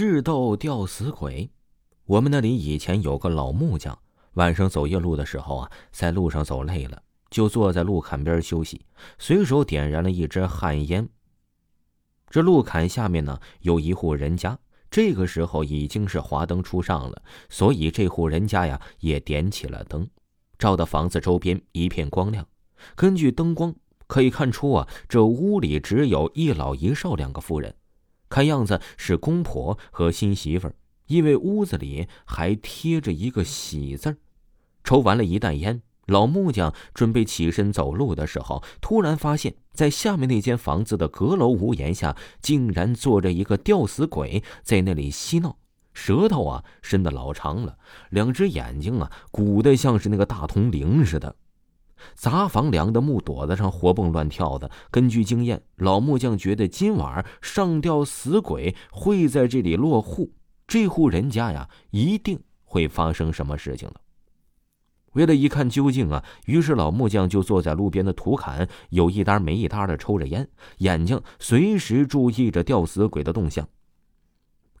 智斗吊死鬼。我们那里以前有个老木匠，晚上走夜路的时候啊，在路上走累了，就坐在路坎边休息，随手点燃了一支旱烟。这路坎下面呢，有一户人家，这个时候已经是华灯初上了，所以这户人家呀也点起了灯，照的房子周边一片光亮。根据灯光可以看出啊，这屋里只有一老一少两个妇人。看样子是公婆和新媳妇儿，因为屋子里还贴着一个“喜”字儿抽完了一袋烟，老木匠准备起身走路的时候，突然发现，在下面那间房子的阁楼屋檐下，竟然坐着一个吊死鬼，在那里嬉闹，舌头啊伸得老长了，两只眼睛啊鼓得像是那个大铜铃似的。砸房梁的木垛子上活蹦乱跳的。根据经验，老木匠觉得今晚上吊死鬼会在这里落户，这户人家呀，一定会发生什么事情了。为了一看究竟啊，于是老木匠就坐在路边的土坎，有一搭没一搭的抽着烟，眼睛随时注意着吊死鬼的动向。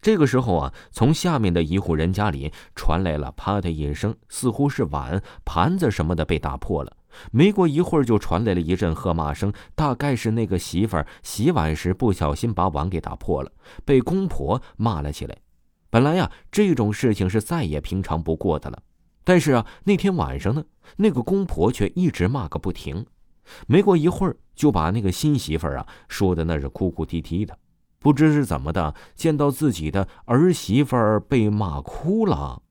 这个时候啊，从下面的一户人家里传来了“啪”的一声，似乎是碗、盘子什么的被打破了。没过一会儿，就传来了一阵喝骂声，大概是那个媳妇儿洗碗时不小心把碗给打破了，被公婆骂了起来。本来呀，这种事情是再也平常不过的了，但是啊，那天晚上呢，那个公婆却一直骂个不停。没过一会儿，就把那个新媳妇儿啊说的那是哭哭啼啼的，不知是怎么的，见到自己的儿媳妇儿被骂哭了。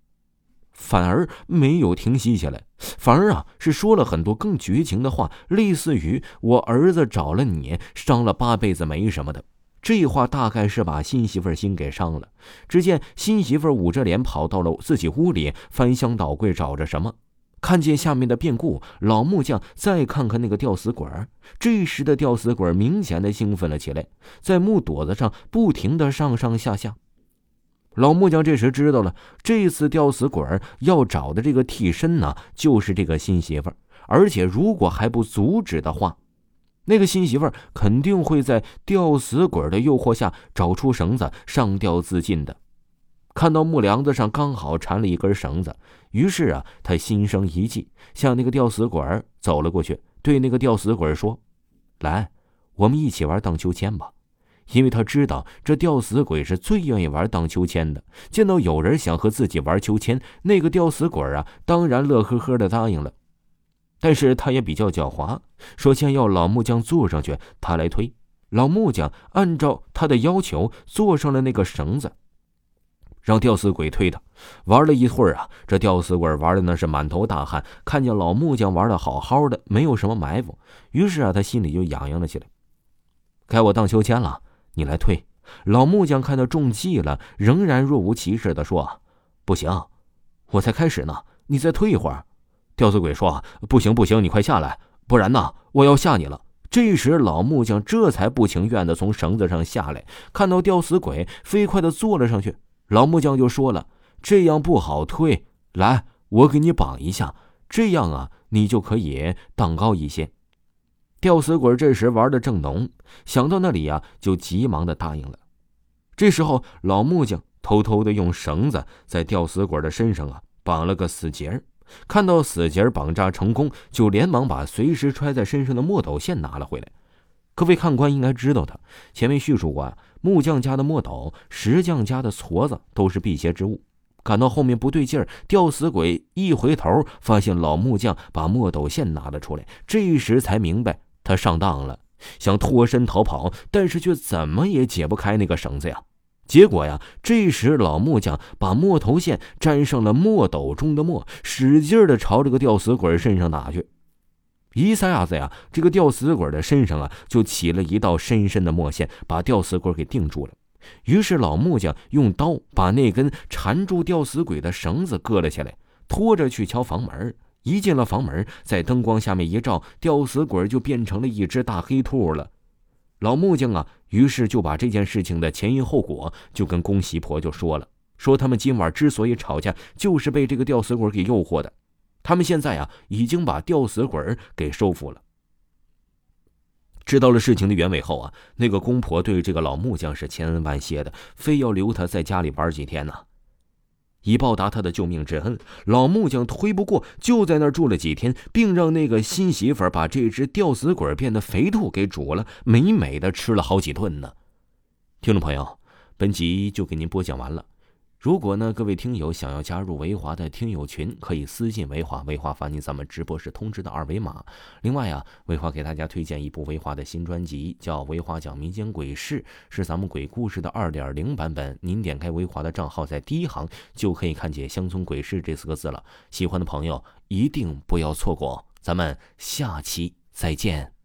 反而没有停息下来，反而啊是说了很多更绝情的话，类似于“我儿子找了你，伤了八辈子没什么的”。这话大概是把新媳妇心给伤了。只见新媳妇捂着脸跑到了自己屋里，翻箱倒柜找着什么，看见下面的变故，老木匠再看看那个吊死鬼这时的吊死鬼明显的兴奋了起来，在木垛子上不停的上上下下。老木匠这时知道了，这次吊死鬼要找的这个替身呢，就是这个新媳妇儿。而且如果还不阻止的话，那个新媳妇儿肯定会在吊死鬼的诱惑下找出绳子上吊自尽的。看到木梁子上刚好缠了一根绳子，于是啊，他心生一计，向那个吊死鬼走了过去，对那个吊死鬼说：“来，我们一起玩荡秋千吧。”因为他知道这吊死鬼是最愿意玩荡秋千的，见到有人想和自己玩秋千，那个吊死鬼啊，当然乐呵呵的答应了。但是他也比较狡猾，说先要老木匠坐上去，他来推。老木匠按照他的要求坐上了那个绳子，让吊死鬼推他。玩了一会儿啊，这吊死鬼玩的那是满头大汗，看见老木匠玩的好好的，没有什么埋伏，于是啊，他心里就痒痒了起来。该我荡秋千了。你来推，老木匠看他中计了，仍然若无其事的说：“不行，我才开始呢，你再推一会儿。”吊死鬼说：“不行不行，你快下来，不然呢，我要吓你了。”这时老木匠这才不情愿的从绳子上下来，看到吊死鬼飞快的坐了上去，老木匠就说了：“这样不好推，来，我给你绑一下，这样啊，你就可以荡高一些。”吊死鬼这时玩的正浓，想到那里呀，就急忙的答应了。这时候，老木匠偷偷的用绳子在吊死鬼的身上啊绑了个死结看到死结绑扎成功，就连忙把随时揣在身上的墨斗线拿了回来。各位看官应该知道的，前面叙述过，啊木匠家的墨斗、石匠家的矬子都是辟邪之物。感到后面不对劲儿，吊死鬼一回头，发现老木匠把墨斗线拿了出来，这时才明白。他上当了，想脱身逃跑，但是却怎么也解不开那个绳子呀。结果呀，这时老木匠把墨头线沾上了墨斗中的墨，使劲的朝这个吊死鬼身上打去。一下子呀，这个吊死鬼的身上啊，就起了一道深深的墨线，把吊死鬼给定住了。于是老木匠用刀把那根缠住吊死鬼的绳子割了下来，拖着去敲房门。一进了房门，在灯光下面一照，吊死鬼就变成了一只大黑兔了。老木匠啊，于是就把这件事情的前因后果就跟公媳婆就说了，说他们今晚之所以吵架，就是被这个吊死鬼给诱惑的。他们现在啊，已经把吊死鬼给收服了。知道了事情的原委后啊，那个公婆对这个老木匠是千恩万谢的，非要留他在家里玩几天呢，以报答他的救命之恩。老木匠推不过，就在那儿住了几天，并让那个新媳妇把这只吊死鬼变的肥兔给煮了，美美的吃了好几顿呢。听众朋友，本集就给您播讲完了。如果呢，各位听友想要加入维华的听友群，可以私信维华，维华发您咱们直播时通知的二维码。另外啊，维华给大家推荐一部维华的新专辑，叫《维华讲民间鬼事》，是咱们鬼故事的二点零版本。您点开维华的账号，在第一行就可以看见“乡村鬼事”这四个字了。喜欢的朋友一定不要错过，咱们下期再见。